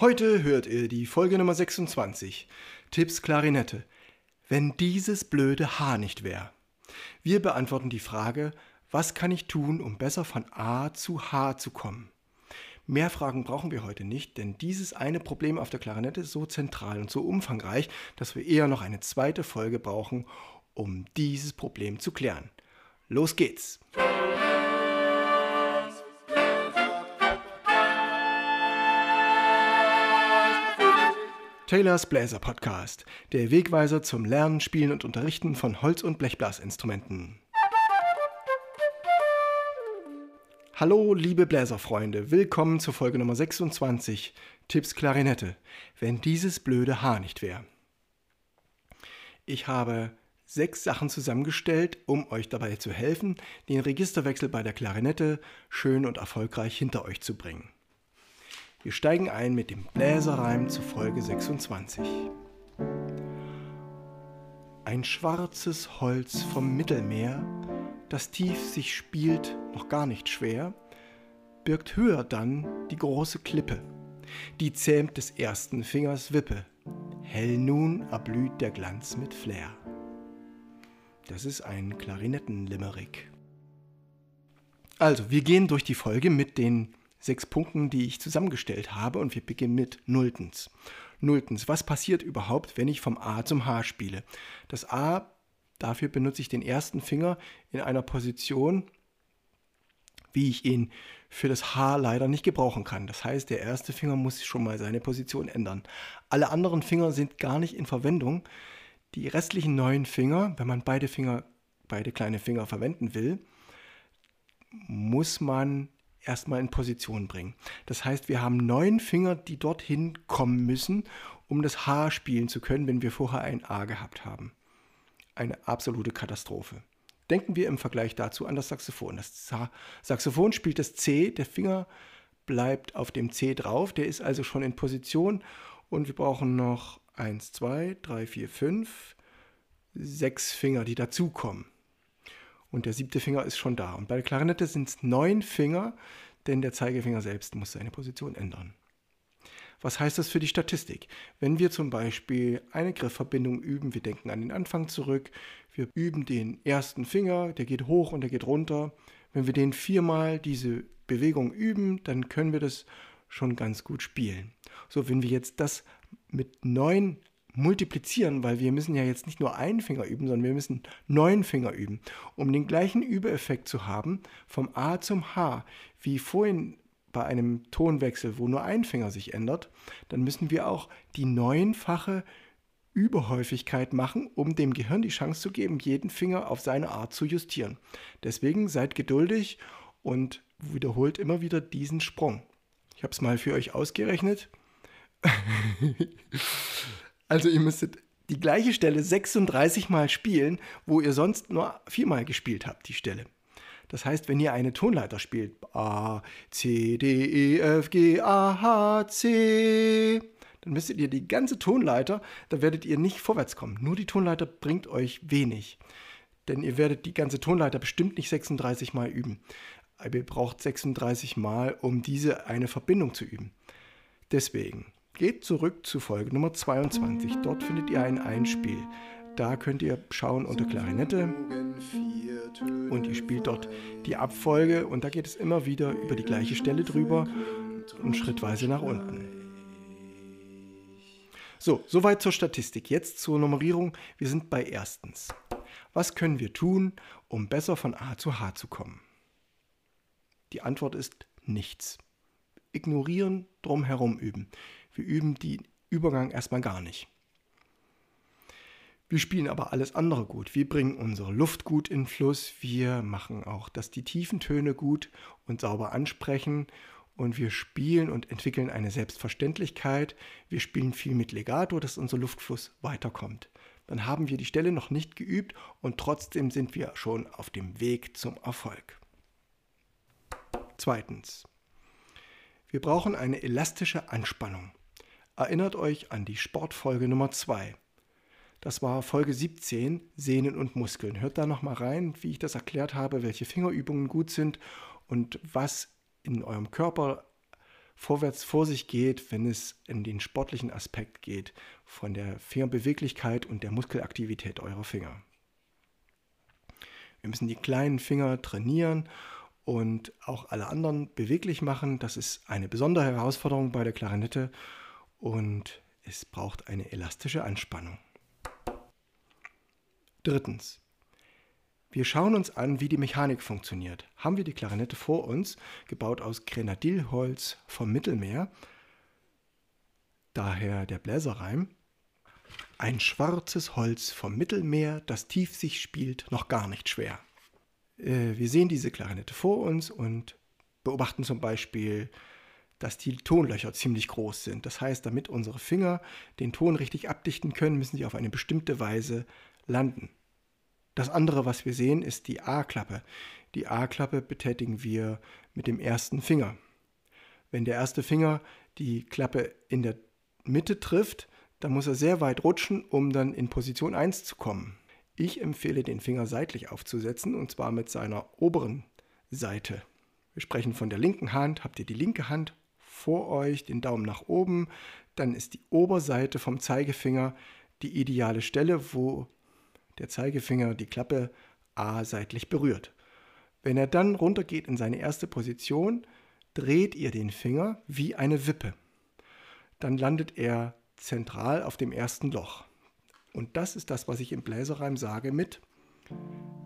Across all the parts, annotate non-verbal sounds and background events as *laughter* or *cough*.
Heute hört ihr die Folge Nummer 26. Tipps Klarinette. Wenn dieses blöde H nicht wäre. Wir beantworten die Frage, was kann ich tun, um besser von A zu H zu kommen? Mehr Fragen brauchen wir heute nicht, denn dieses eine Problem auf der Klarinette ist so zentral und so umfangreich, dass wir eher noch eine zweite Folge brauchen, um dieses Problem zu klären. Los geht's! Taylors Bläser Podcast, der Wegweiser zum Lernen, Spielen und Unterrichten von Holz- und Blechblasinstrumenten. Hallo, liebe Bläserfreunde, willkommen zur Folge Nummer 26, Tipps Klarinette, wenn dieses blöde Haar nicht wäre. Ich habe sechs Sachen zusammengestellt, um euch dabei zu helfen, den Registerwechsel bei der Klarinette schön und erfolgreich hinter euch zu bringen. Wir steigen ein mit dem Bläserreim zu Folge 26. Ein schwarzes Holz vom Mittelmeer, das tief sich spielt, noch gar nicht schwer, birgt höher dann die große Klippe, die zähmt des ersten Fingers Wippe. Hell nun erblüht der Glanz mit Flair. Das ist ein Klarinettenlimerick. Also, wir gehen durch die Folge mit den sechs Punkten, die ich zusammengestellt habe und wir beginnen mit Nulltens. Nulltens, was passiert überhaupt, wenn ich vom A zum H spiele? Das A, dafür benutze ich den ersten Finger in einer Position, wie ich ihn für das H leider nicht gebrauchen kann. Das heißt, der erste Finger muss schon mal seine Position ändern. Alle anderen Finger sind gar nicht in Verwendung. Die restlichen neun Finger, wenn man beide Finger, beide kleine Finger verwenden will, muss man erstmal in Position bringen. Das heißt, wir haben neun Finger, die dorthin kommen müssen, um das H spielen zu können, wenn wir vorher ein A gehabt haben. Eine absolute Katastrophe. Denken wir im Vergleich dazu an das Saxophon. Das Saxophon spielt das C, der Finger bleibt auf dem C drauf, der ist also schon in Position und wir brauchen noch 1, 2, 3, 4, 5, 6 Finger, die dazukommen und der siebte Finger ist schon da. Und bei der Klarinette sind es neun Finger, denn der Zeigefinger selbst muss seine Position ändern. Was heißt das für die Statistik? Wenn wir zum Beispiel eine Griffverbindung üben, wir denken an den Anfang zurück, wir üben den ersten Finger, der geht hoch und der geht runter. Wenn wir den viermal diese Bewegung üben, dann können wir das schon ganz gut spielen. So, wenn wir jetzt das mit neun multiplizieren, weil wir müssen ja jetzt nicht nur einen Finger üben, sondern wir müssen neun Finger üben. Um den gleichen Übeeffekt zu haben, vom A zum H, wie vorhin bei einem Tonwechsel, wo nur ein Finger sich ändert, dann müssen wir auch die neunfache Überhäufigkeit machen, um dem Gehirn die Chance zu geben, jeden Finger auf seine Art zu justieren. Deswegen seid geduldig und wiederholt immer wieder diesen Sprung. Ich habe es mal für euch ausgerechnet. *laughs* Also ihr müsstet die gleiche Stelle 36 Mal spielen, wo ihr sonst nur viermal gespielt habt, die Stelle. Das heißt, wenn ihr eine Tonleiter spielt, A, C, D, E, F, G, A, H, C, dann müsstet ihr die ganze Tonleiter, da werdet ihr nicht vorwärts kommen. Nur die Tonleiter bringt euch wenig. Denn ihr werdet die ganze Tonleiter bestimmt nicht 36 Mal üben. Ihr braucht 36 Mal, um diese eine Verbindung zu üben. Deswegen Geht zurück zu Folge Nummer 22. Dort findet ihr ein Einspiel. Da könnt ihr schauen unter Klarinette und ihr spielt dort die Abfolge und da geht es immer wieder über die gleiche Stelle drüber und schrittweise nach unten. So, soweit zur Statistik. Jetzt zur Nummerierung. Wir sind bei erstens. Was können wir tun, um besser von A zu H zu kommen? Die Antwort ist nichts. Ignorieren, drumherum üben. Wir üben den Übergang erstmal gar nicht. Wir spielen aber alles andere gut. Wir bringen unsere Luft gut in Fluss. Wir machen auch, dass die tiefen Töne gut und sauber ansprechen. Und wir spielen und entwickeln eine Selbstverständlichkeit. Wir spielen viel mit Legato, dass unser Luftfluss weiterkommt. Dann haben wir die Stelle noch nicht geübt und trotzdem sind wir schon auf dem Weg zum Erfolg. Zweitens. Wir brauchen eine elastische Anspannung. Erinnert euch an die Sportfolge Nummer 2. Das war Folge 17, Sehnen und Muskeln. Hört da nochmal rein, wie ich das erklärt habe, welche Fingerübungen gut sind und was in eurem Körper vorwärts vor sich geht, wenn es in den sportlichen Aspekt geht, von der Fingerbeweglichkeit und der Muskelaktivität eurer Finger. Wir müssen die kleinen Finger trainieren und auch alle anderen beweglich machen. Das ist eine besondere Herausforderung bei der Klarinette und es braucht eine elastische Anspannung. Drittens. Wir schauen uns an, wie die Mechanik funktioniert. Haben wir die Klarinette vor uns, gebaut aus Grenadilholz vom Mittelmeer, daher der Bläserreim. Ein schwarzes Holz vom Mittelmeer, das tief sich spielt, noch gar nicht schwer. Äh, wir sehen diese Klarinette vor uns und beobachten zum Beispiel, dass die Tonlöcher ziemlich groß sind. Das heißt, damit unsere Finger den Ton richtig abdichten können, müssen sie auf eine bestimmte Weise landen. Das andere, was wir sehen, ist die A-Klappe. Die A-Klappe betätigen wir mit dem ersten Finger. Wenn der erste Finger die Klappe in der Mitte trifft, dann muss er sehr weit rutschen, um dann in Position 1 zu kommen. Ich empfehle den Finger seitlich aufzusetzen und zwar mit seiner oberen Seite. Wir sprechen von der linken Hand. Habt ihr die linke Hand vor euch, den Daumen nach oben, dann ist die Oberseite vom Zeigefinger die ideale Stelle, wo der Zeigefinger die Klappe A seitlich berührt. Wenn er dann runtergeht in seine erste Position, dreht ihr den Finger wie eine Wippe. Dann landet er zentral auf dem ersten Loch. Und das ist das, was ich im Bläserreim sage mit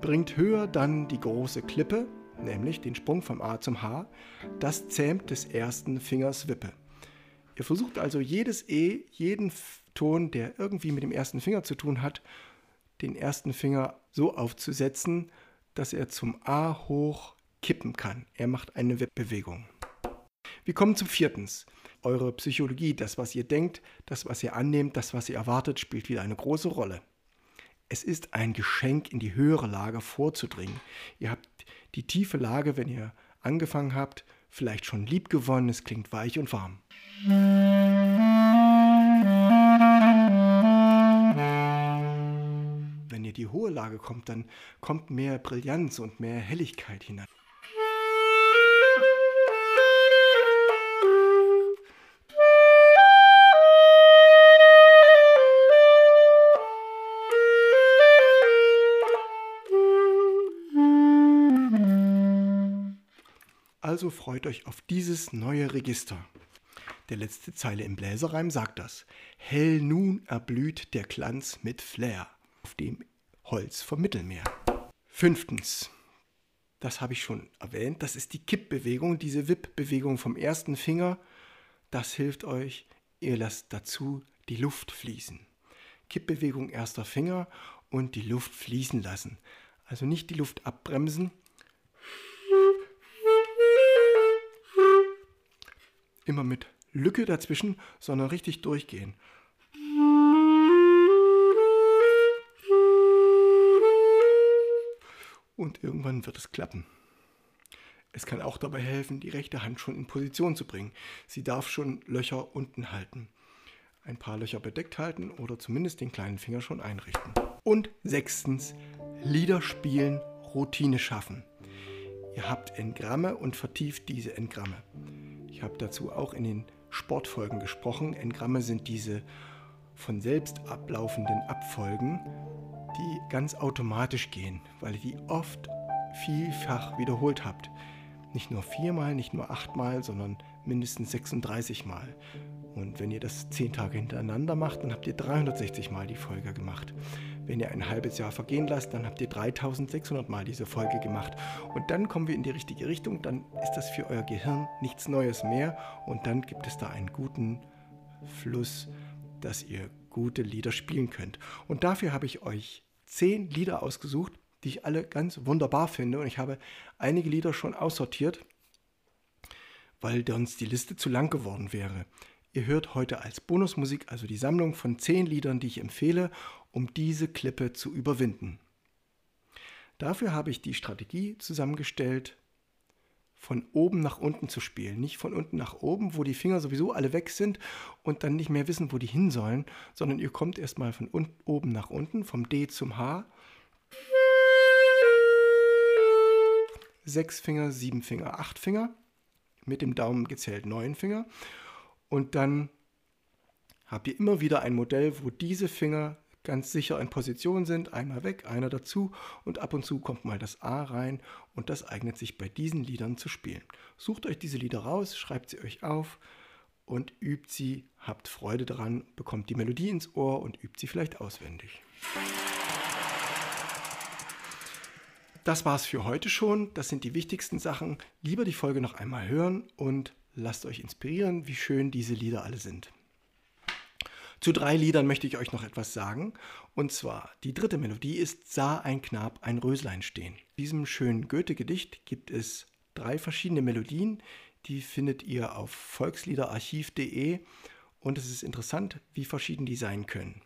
bringt höher dann die große Klippe, nämlich den Sprung vom A zum H, das zähmt des ersten Fingers Wippe. Ihr versucht also jedes E, jeden Ton, der irgendwie mit dem ersten Finger zu tun hat, den ersten Finger so aufzusetzen, dass er zum A hoch kippen kann. Er macht eine Bewegung. Wir kommen zum viertens. Eure Psychologie, das, was ihr denkt, das, was ihr annehmt, das, was ihr erwartet, spielt wieder eine große Rolle. Es ist ein Geschenk, in die höhere Lage vorzudringen. Ihr habt die tiefe Lage, wenn ihr angefangen habt, vielleicht schon lieb gewonnen, es klingt weich und warm. die hohe Lage kommt, dann kommt mehr Brillanz und mehr Helligkeit hinein. Also freut euch auf dieses neue Register. Der letzte Zeile im Bläserreim sagt das. Hell nun erblüht der Glanz mit Flair, auf dem Holz vom Mittelmeer. Fünftens, das habe ich schon erwähnt, das ist die Kippbewegung, diese Wippbewegung vom ersten Finger. Das hilft euch, ihr lasst dazu die Luft fließen. Kippbewegung erster Finger und die Luft fließen lassen. Also nicht die Luft abbremsen. Immer mit Lücke dazwischen, sondern richtig durchgehen. und irgendwann wird es klappen. Es kann auch dabei helfen, die rechte Hand schon in Position zu bringen. Sie darf schon Löcher unten halten. Ein paar Löcher bedeckt halten oder zumindest den kleinen Finger schon einrichten. Und sechstens, Lieder spielen, Routine schaffen. Ihr habt Engramme und vertieft diese Engramme. Ich habe dazu auch in den Sportfolgen gesprochen. Engramme sind diese von selbst ablaufenden Abfolgen, die ganz automatisch gehen, weil ihr die oft vielfach wiederholt habt. Nicht nur viermal, nicht nur achtmal, sondern mindestens 36 Mal. Und wenn ihr das zehn Tage hintereinander macht, dann habt ihr 360 Mal die Folge gemacht. Wenn ihr ein halbes Jahr vergehen lasst, dann habt ihr 3600 Mal diese Folge gemacht. Und dann kommen wir in die richtige Richtung, dann ist das für euer Gehirn nichts Neues mehr und dann gibt es da einen guten Fluss, dass ihr gute Lieder spielen könnt. Und dafür habe ich euch zehn Lieder ausgesucht, die ich alle ganz wunderbar finde. Und ich habe einige Lieder schon aussortiert, weil sonst die Liste zu lang geworden wäre. Ihr hört heute als Bonusmusik also die Sammlung von zehn Liedern, die ich empfehle, um diese Klippe zu überwinden. Dafür habe ich die Strategie zusammengestellt, von oben nach unten zu spielen. Nicht von unten nach oben, wo die Finger sowieso alle weg sind und dann nicht mehr wissen, wo die hin sollen, sondern ihr kommt erstmal von oben nach unten, vom D zum H. Sechs Finger, sieben Finger, acht Finger mit dem Daumen gezählt neun Finger. Und dann habt ihr immer wieder ein Modell, wo diese Finger ganz sicher in Position sind. Einmal weg, einer dazu und ab und zu kommt mal das A rein und das eignet sich bei diesen Liedern zu spielen. Sucht euch diese Lieder raus, schreibt sie euch auf und übt sie, habt Freude daran, bekommt die Melodie ins Ohr und übt sie vielleicht auswendig. Das war's für heute schon. Das sind die wichtigsten Sachen. Lieber die Folge noch einmal hören und lasst euch inspirieren, wie schön diese Lieder alle sind. Zu drei Liedern möchte ich euch noch etwas sagen. Und zwar, die dritte Melodie ist Sah ein Knab ein Röslein stehen. In diesem schönen Goethe-Gedicht gibt es drei verschiedene Melodien. Die findet ihr auf volksliederarchiv.de und es ist interessant, wie verschieden die sein können.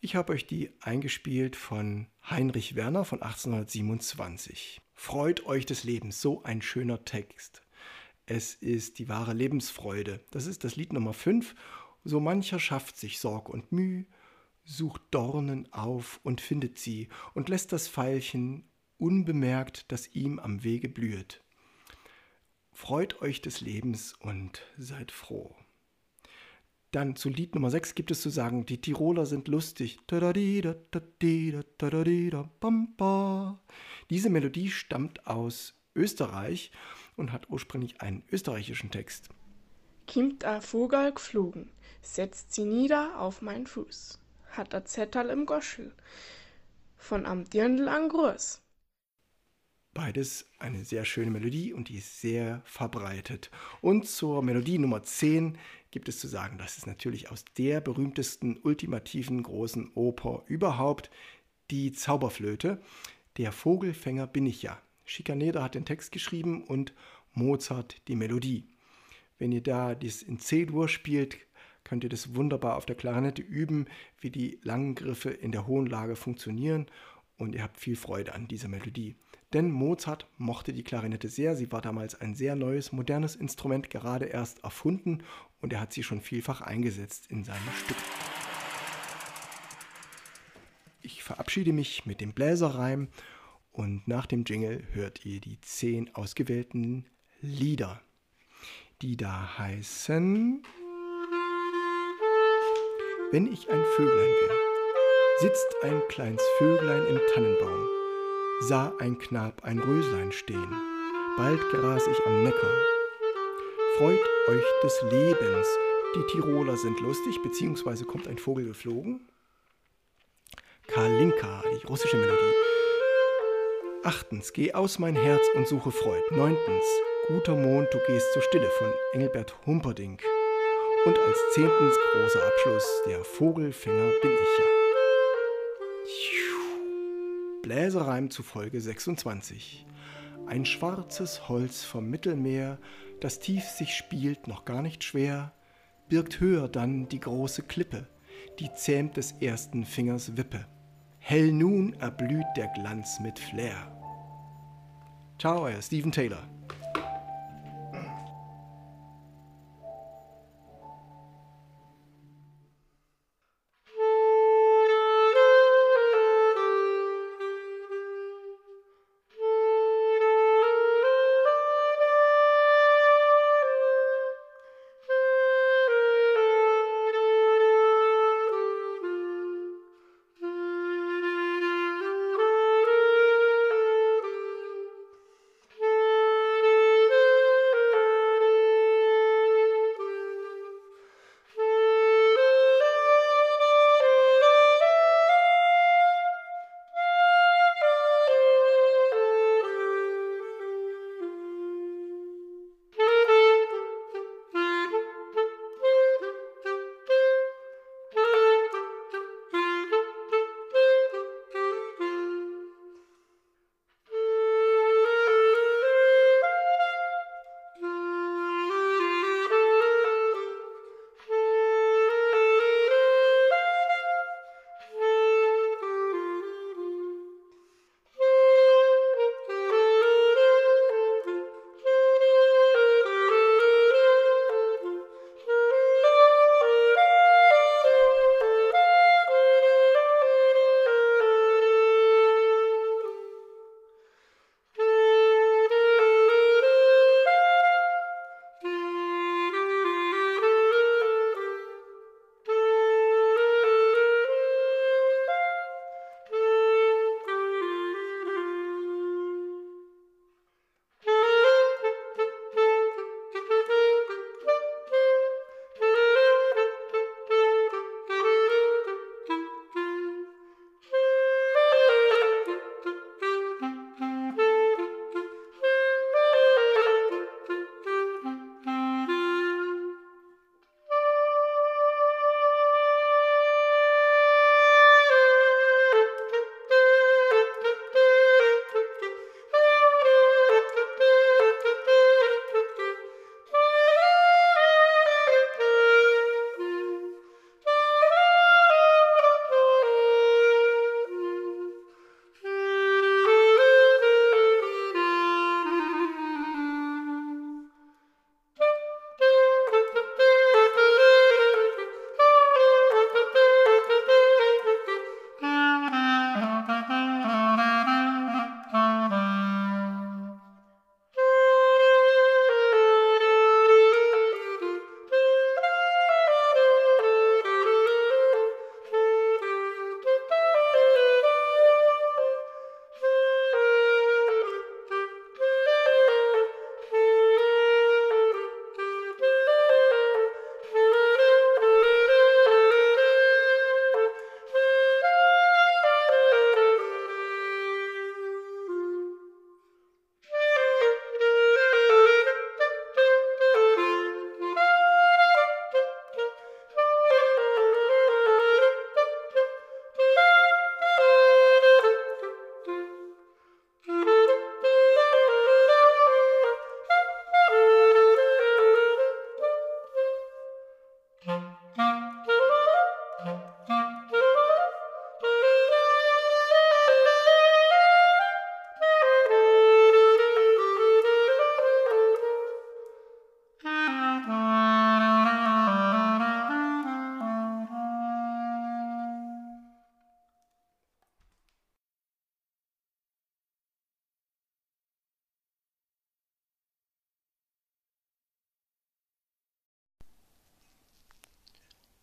Ich habe euch die eingespielt von Heinrich Werner von 1827. Freut euch des Lebens, so ein schöner Text. Es ist die wahre Lebensfreude. Das ist das Lied Nummer 5 so mancher schafft sich Sorg und Müh, sucht Dornen auf und findet sie und lässt das Veilchen unbemerkt, das ihm am Wege blüht. Freut euch des Lebens und seid froh. Dann zu Lied Nummer 6 gibt es zu sagen, die Tiroler sind lustig. Diese Melodie stammt aus Österreich und hat ursprünglich einen österreichischen Text. Kimmt a Vogel geflogen, setzt sie nieder auf mein Fuß, hat a Zettel im Goschel, von am Dirndl an Gruß. Beides eine sehr schöne Melodie und die ist sehr verbreitet. Und zur Melodie Nummer 10 gibt es zu sagen, das ist natürlich aus der berühmtesten, ultimativen großen Oper überhaupt, die Zauberflöte. Der Vogelfänger bin ich ja. Schikaneder hat den Text geschrieben und Mozart die Melodie. Wenn ihr da das in C-Dur spielt, könnt ihr das wunderbar auf der Klarinette üben, wie die langen Griffe in der hohen Lage funktionieren und ihr habt viel Freude an dieser Melodie. Denn Mozart mochte die Klarinette sehr. Sie war damals ein sehr neues, modernes Instrument, gerade erst erfunden und er hat sie schon vielfach eingesetzt in seinen Stücken. Ich verabschiede mich mit dem Bläserreim und nach dem Jingle hört ihr die zehn ausgewählten Lieder die da heißen Wenn ich ein Vöglein wär, sitzt ein kleines Vöglein im Tannenbaum, sah ein Knab ein Röslein stehen, bald gras ich am Neckar. Freut euch des Lebens, die Tiroler sind lustig, beziehungsweise kommt ein Vogel geflogen. Kalinka, die russische Melodie. Achtens, geh aus mein Herz und suche Freud. Neuntens, Guter Mond, du gehst zur Stille von Engelbert Humperdinck. Und als zehntens großer Abschluss, der Vogelfänger bin ich ja. Bläserreim zu Folge 26. Ein schwarzes Holz vom Mittelmeer, das tief sich spielt, noch gar nicht schwer, birgt höher dann die große Klippe, die zähmt des ersten Fingers Wippe. Hell nun erblüht der Glanz mit Flair. Ciao, euer Steven Taylor.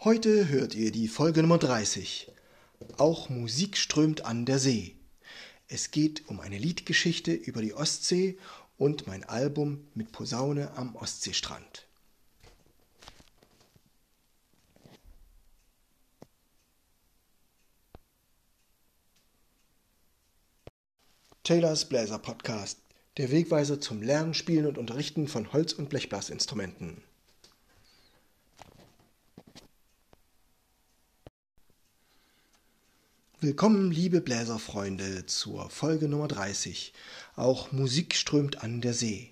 Heute hört ihr die Folge Nummer 30. Auch Musik strömt an der See. Es geht um eine Liedgeschichte über die Ostsee und mein Album mit Posaune am Ostseestrand. Taylors Bläser Podcast, der Wegweiser zum Lernen, Spielen und Unterrichten von Holz- und Blechblasinstrumenten. Willkommen, liebe Bläserfreunde, zur Folge Nummer 30. Auch Musik strömt an der See.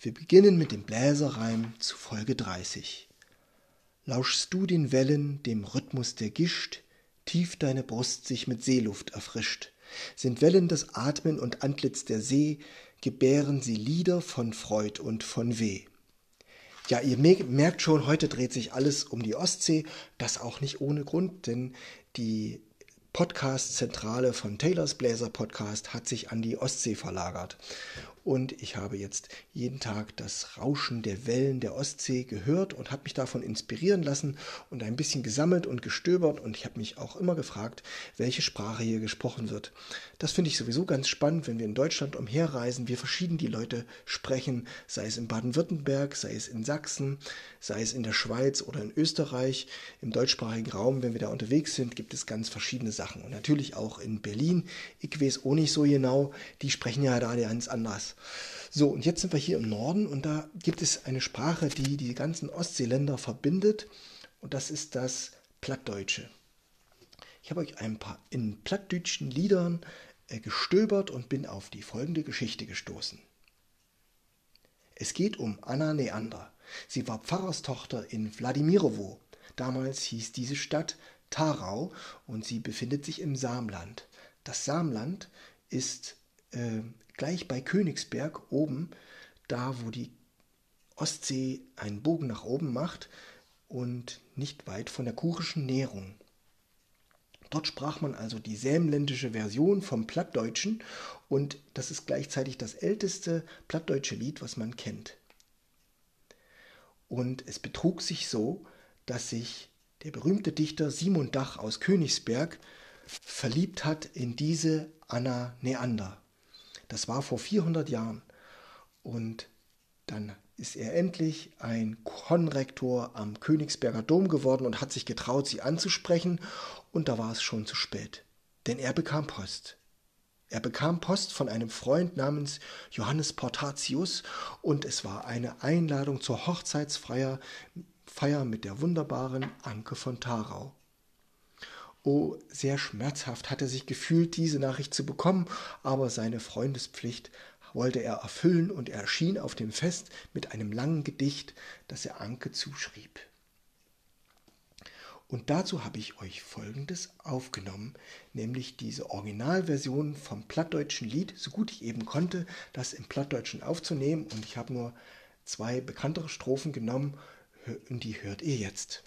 Wir beginnen mit dem Bläserreim zu Folge 30. Lauschst du den Wellen, dem Rhythmus der Gischt, tief deine Brust sich mit Seeluft erfrischt, sind Wellen das Atmen und Antlitz der See, gebären sie Lieder von Freud und von Weh. Ja, ihr merkt schon, heute dreht sich alles um die Ostsee, das auch nicht ohne Grund, denn die Podcast-Zentrale von Taylors Bläser Podcast hat sich an die Ostsee verlagert und ich habe jetzt jeden Tag das Rauschen der Wellen der Ostsee gehört und habe mich davon inspirieren lassen und ein bisschen gesammelt und gestöbert und ich habe mich auch immer gefragt, welche Sprache hier gesprochen wird. Das finde ich sowieso ganz spannend, wenn wir in Deutschland umherreisen, wie verschieden die Leute sprechen, sei es in Baden-Württemberg, sei es in Sachsen, sei es in der Schweiz oder in Österreich. Im deutschsprachigen Raum, wenn wir da unterwegs sind, gibt es ganz verschiedene Sachen und natürlich auch in Berlin. Ich weiß auch nicht so genau, die sprechen ja da ganz anders. So, und jetzt sind wir hier im Norden und da gibt es eine Sprache, die die ganzen Ostseeländer verbindet und das ist das Plattdeutsche. Ich habe euch ein paar in plattdeutschen Liedern äh, gestöbert und bin auf die folgende Geschichte gestoßen. Es geht um Anna Neander. Sie war Pfarrerstochter in Wladimirowo. Damals hieß diese Stadt Tarau und sie befindet sich im Samland. Das Samland ist äh, gleich bei Königsberg oben, da wo die Ostsee einen Bogen nach oben macht und nicht weit von der kurischen Nährung. Dort sprach man also die sämländische Version vom Plattdeutschen und das ist gleichzeitig das älteste plattdeutsche Lied, was man kennt. Und es betrug sich so, dass sich der berühmte Dichter Simon Dach aus Königsberg verliebt hat in diese Anna Neander. Das war vor 400 Jahren. Und dann ist er endlich ein Konrektor am Königsberger Dom geworden und hat sich getraut, sie anzusprechen. Und da war es schon zu spät. Denn er bekam Post. Er bekam Post von einem Freund namens Johannes Portatius und es war eine Einladung zur Hochzeitsfeier Feier mit der wunderbaren Anke von Tarau. Oh, sehr schmerzhaft hat er sich gefühlt, diese Nachricht zu bekommen, aber seine Freundespflicht wollte er erfüllen und er erschien auf dem Fest mit einem langen Gedicht, das er Anke zuschrieb. Und dazu habe ich euch Folgendes aufgenommen, nämlich diese Originalversion vom plattdeutschen Lied, so gut ich eben konnte, das im Plattdeutschen aufzunehmen. Und ich habe nur zwei bekanntere Strophen genommen und die hört ihr jetzt.